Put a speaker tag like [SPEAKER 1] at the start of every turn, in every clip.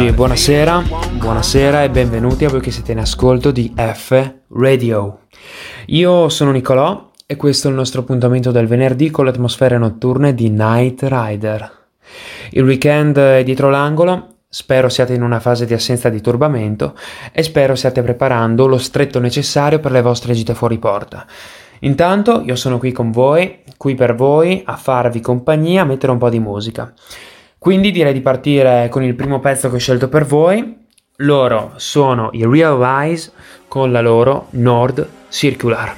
[SPEAKER 1] Amici, buonasera, buonasera e benvenuti a voi che siete in ascolto di F Radio. Io sono Nicolò e questo è il nostro appuntamento del venerdì con le atmosfere notturne di Night Rider. Il weekend è dietro l'angolo, spero siate in una fase di assenza di turbamento e spero stiate preparando lo stretto necessario per le vostre gite fuori porta. Intanto io sono qui con voi, qui per voi, a farvi compagnia, a mettere un po' di musica. Quindi direi di partire con il primo pezzo che ho scelto per voi. Loro sono i Real Eyes con la loro Nord Circular.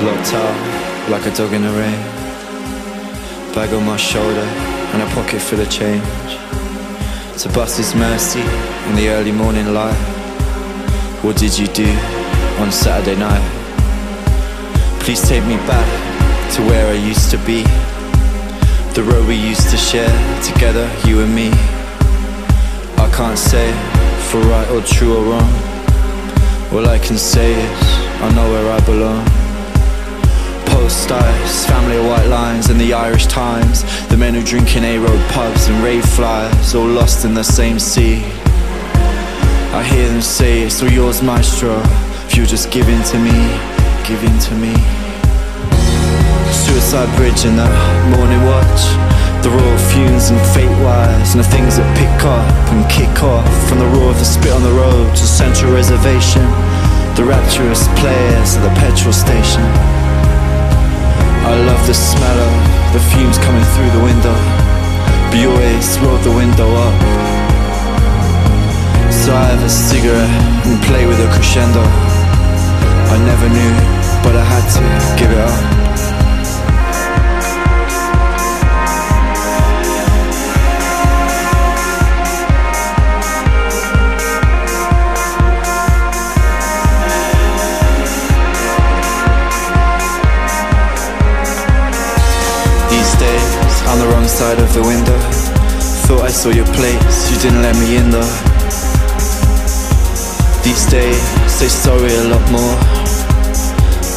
[SPEAKER 2] Locked out like a dog in the rain. Bag on my shoulder and a pocket full of change. To bust his mercy in the early morning light. What did you do on Saturday night? Please take me back to where I used to be. The road we used to share together, you and me. I can't say for right or true or wrong. All I can say is I know where I belong post stars, family white lines and the Irish Times. The men who drink in A-road pubs and rave flyers, all lost in the same sea. I hear them say it's all yours, maestro. If you just give in to me, give in to me. Suicide bridge in the morning watch. The raw fumes and fate wires and the things that pick up and kick off from the roar of the spit on the road to Central Reservation. The rapturous players at the petrol station. I love the smell of the fumes coming through the window But you always rolled the window up So I have a cigarette and play with a crescendo I never knew, but I had to give it up. These days, on the wrong side of the window. Thought I saw your place, you didn't let me in though. These days, say sorry a lot more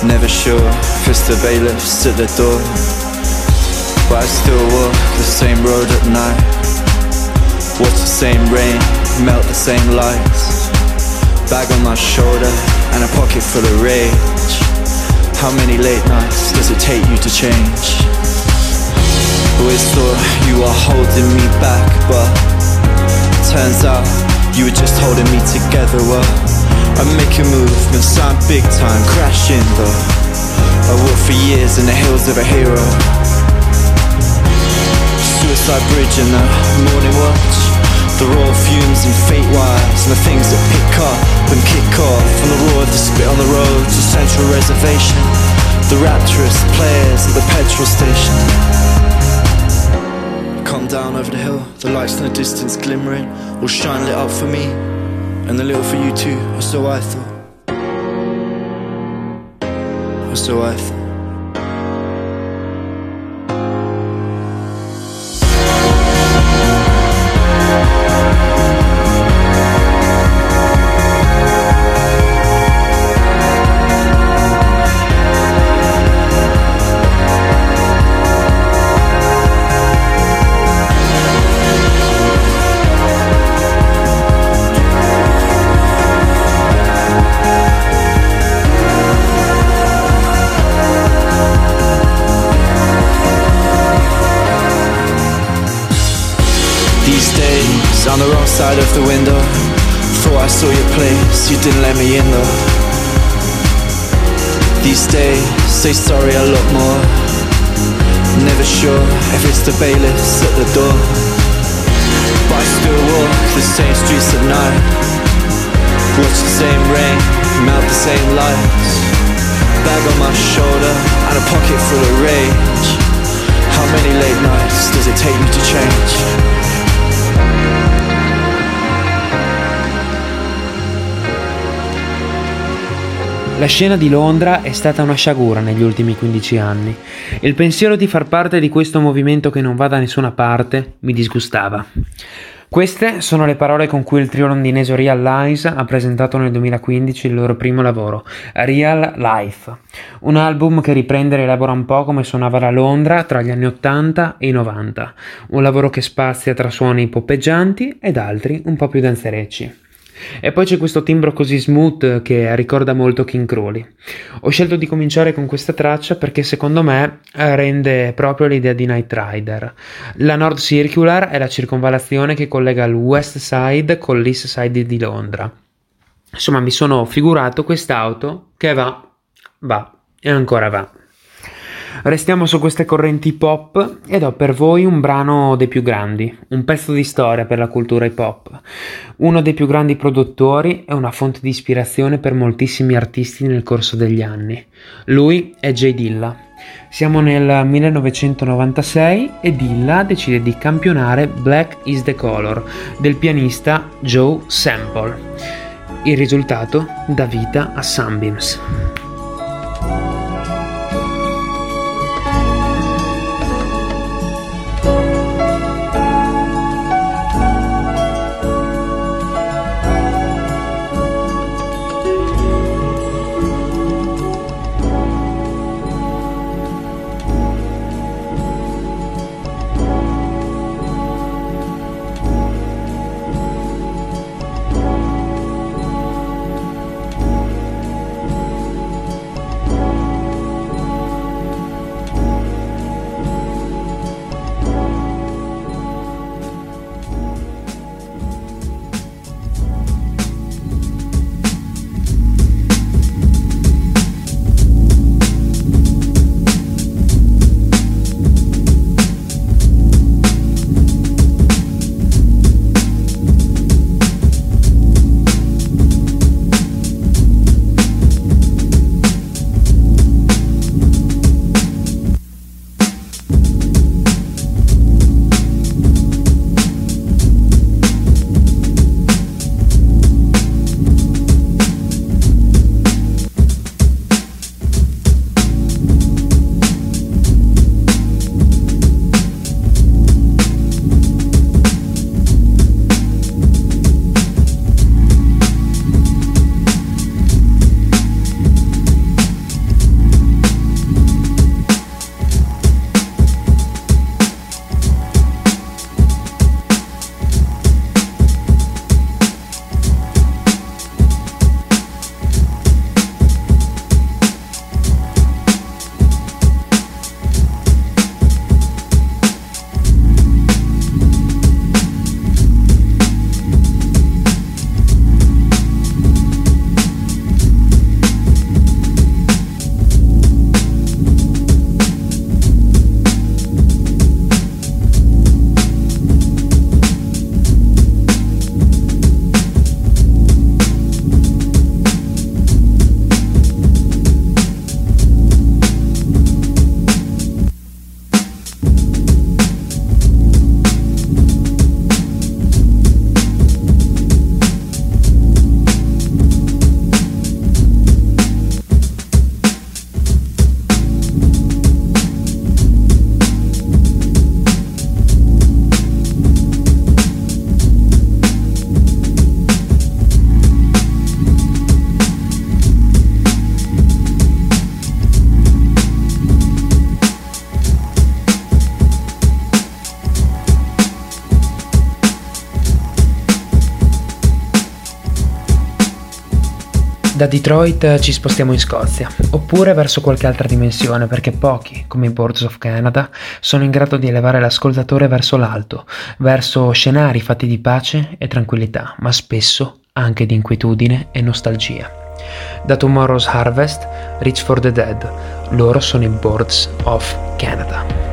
[SPEAKER 2] Never sure it's the bailiffs at the door But I still walk the same road at night Watch the same rain, melt the same lights Bag on my shoulder and a pocket full of rage How many late nights does it take you to change? Always thought you were holding me back, but turns out you were just holding me together. Well, I make a move and sound big time, crashing though. I walked for years in the hills of a hero. Suicide bridge in the morning watch. The raw fumes and fate wires and the things that pick up and kick off from the roar of the spit on the road to Central Reservation. The rapturous players at the petrol station. Come down over the hill, the lights in the distance glimmering, Will shine lit up for me, and a little for you too, or so I thought. Or so I thought. Side of the window. Thought I saw your place, you didn't let me in though. These days, say sorry a lot more. Never sure if it's the bailiffs at the door. But I still walk the same streets at night. Watch the same rain, melt the same lights. Bag on my shoulder and a pocket full of rage. How many late nights does it take me to change?
[SPEAKER 1] La scena di Londra è stata una sciagura negli ultimi 15 anni. Il pensiero di far parte di questo movimento che non va da nessuna parte mi disgustava. Queste sono le parole con cui il trio londinese Real Lies ha presentato nel 2015 il loro primo lavoro, Real Life, un album che riprende e elabora un po' come suonava la Londra tra gli anni 80 e i 90, un lavoro che spazia tra suoni poppeggianti ed altri un po' più danzerecci. E poi c'è questo timbro così smooth che ricorda molto King Crowley. Ho scelto di cominciare con questa traccia perché secondo me rende proprio l'idea di Night Rider. La Nord Circular è la circonvallazione che collega il West Side con l'East Side di Londra. Insomma, mi sono figurato quest'auto che va, va e ancora va. Restiamo su queste correnti pop ed ho per voi un brano dei più grandi, un pezzo di storia per la cultura hip hop, uno dei più grandi produttori e una fonte di ispirazione per moltissimi artisti nel corso degli anni. Lui è Jay Dilla. Siamo nel 1996 e Dilla decide di campionare Black is the Color del pianista Joe Sample. Il risultato dà vita a Sunbeams. Da Detroit ci spostiamo in Scozia, oppure verso qualche altra dimensione, perché pochi, come i Boards of Canada, sono in grado di elevare l'ascoltatore verso l'alto, verso scenari fatti di pace e tranquillità, ma spesso anche di inquietudine e nostalgia. Da Tomorrow's Harvest, Reach for the Dead, loro sono i Boards of Canada.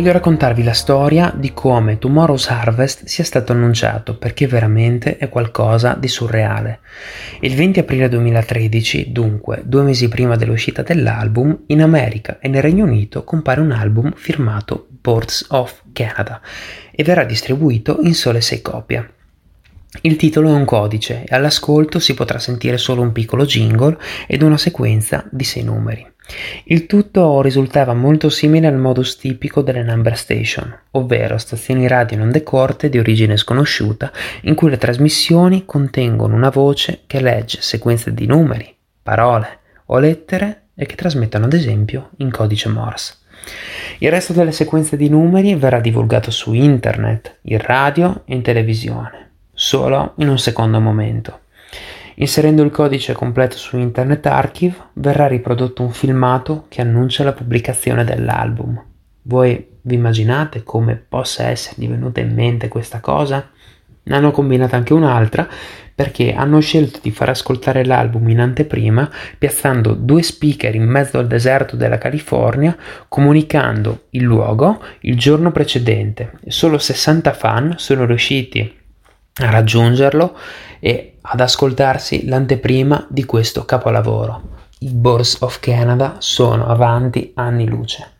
[SPEAKER 1] Voglio raccontarvi la storia di come Tomorrow's Harvest sia stato annunciato perché veramente è qualcosa di surreale. Il 20 aprile 2013, dunque due mesi prima dell'uscita dell'album, in America e nel Regno Unito compare un album firmato Boards of Canada e verrà distribuito in sole sei copie. Il titolo è un codice e all'ascolto si potrà sentire solo un piccolo jingle ed una sequenza di sei numeri. Il tutto risultava molto simile al modus tipico delle number station, ovvero stazioni radio in onde corte di origine sconosciuta in cui le trasmissioni contengono una voce che legge sequenze di numeri, parole o lettere e che trasmettono ad esempio in codice Morse. Il resto delle sequenze di numeri verrà divulgato su internet, in radio e in televisione, solo in un secondo momento. Inserendo il codice completo su Internet Archive verrà riprodotto un filmato che annuncia la pubblicazione dell'album. Voi vi immaginate come possa essergli venuta in mente questa cosa? Ne hanno combinata anche un'altra perché hanno scelto di far ascoltare l'album in anteprima piazzando due speaker in mezzo al deserto della California comunicando il luogo il giorno precedente. Solo 60 fan sono riusciti a raggiungerlo e ad ascoltarsi l'anteprima di questo capolavoro. I Boards of Canada sono avanti anni luce.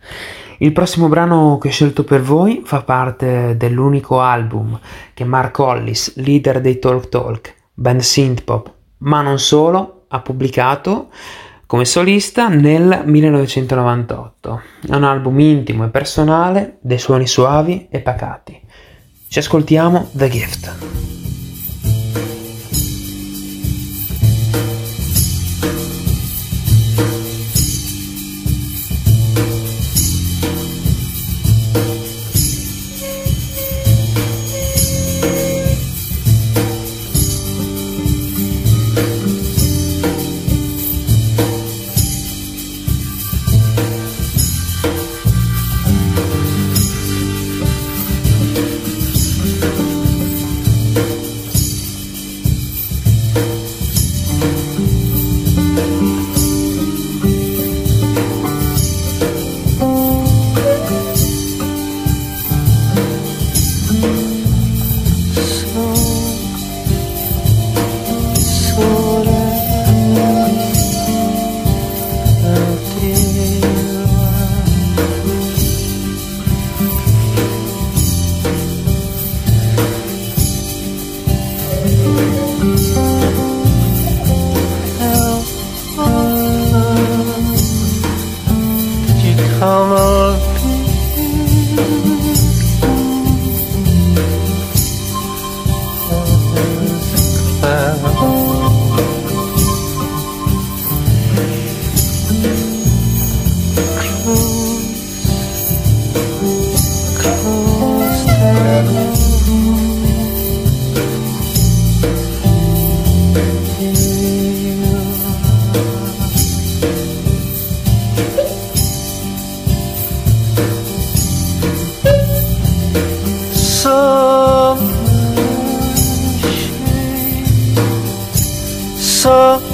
[SPEAKER 1] Il prossimo brano che ho scelto per voi fa parte dell'unico album che Mark Hollis, leader dei Talk Talk, band synthpop, ma non solo, ha pubblicato come solista nel 1998. È un album intimo e personale, dei suoni suavi e pacati. Ci ascoltiamo The Gift.
[SPEAKER 3] so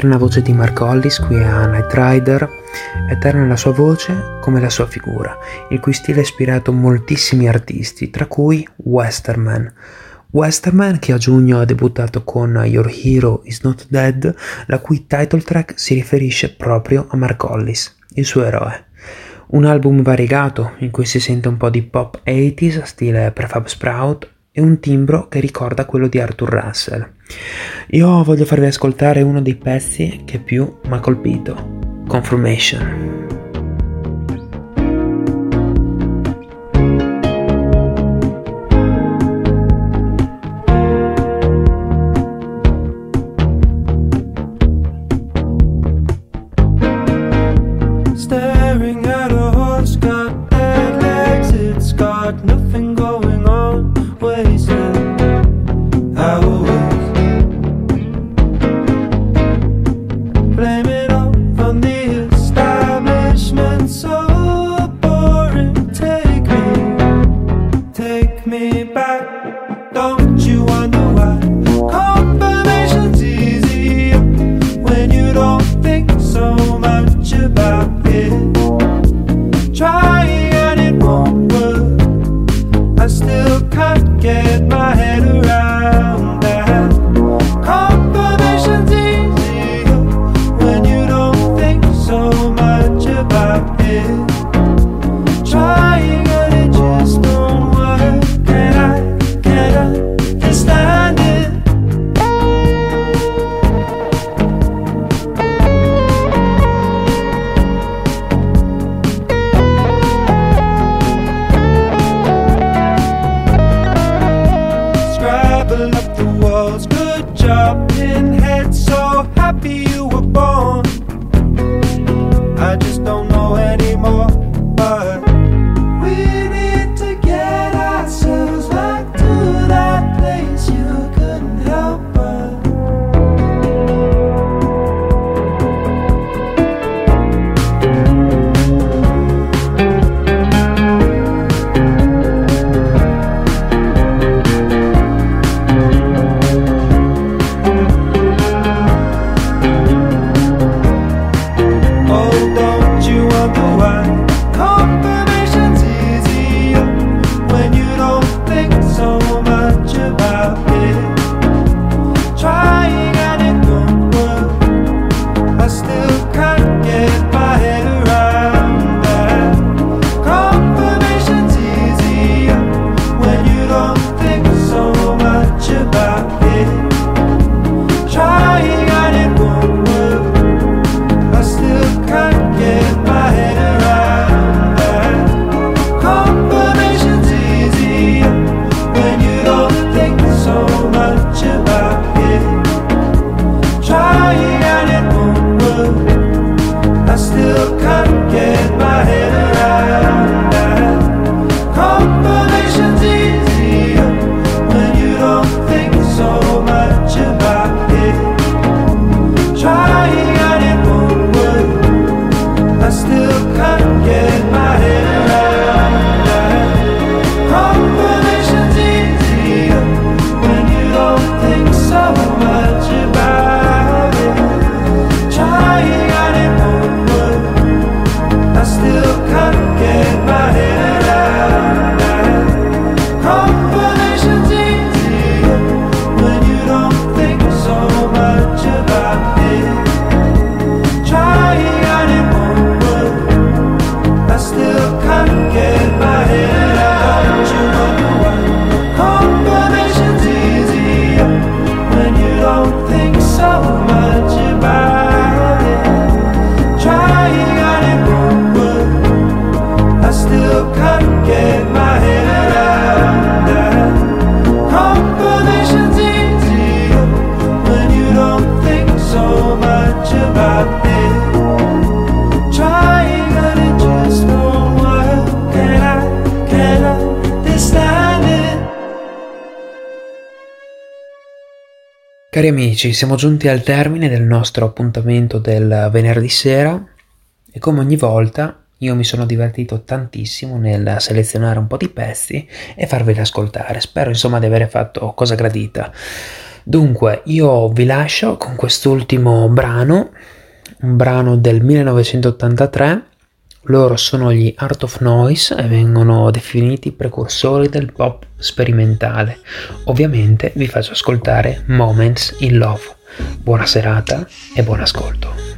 [SPEAKER 1] L'eterna voce di Mark Hollis qui a Night Rider, eterna la sua voce come la sua figura, il cui stile ha ispirato moltissimi artisti, tra cui Westerman. Westerman che a giugno ha debuttato con Your Hero Is Not Dead, la cui title track si riferisce proprio a Mark Hollis, il suo eroe. Un album variegato in cui si sente un po' di pop 80s stile Prefab Sprout e un timbro che ricorda quello di Arthur Russell. Io voglio farvi ascoltare uno dei pezzi che più mi ha colpito, Confirmation. Amici, siamo giunti al termine del nostro appuntamento del venerdì sera e come ogni volta io mi sono divertito tantissimo nel selezionare un po' di pezzi e farveli ascoltare. Spero insomma di aver fatto cosa gradita. Dunque, io vi lascio con quest'ultimo brano, un brano del 1983 loro sono gli Art of Noise e vengono definiti precursori del pop sperimentale. Ovviamente vi faccio ascoltare Moments in Love. Buona serata e buon ascolto.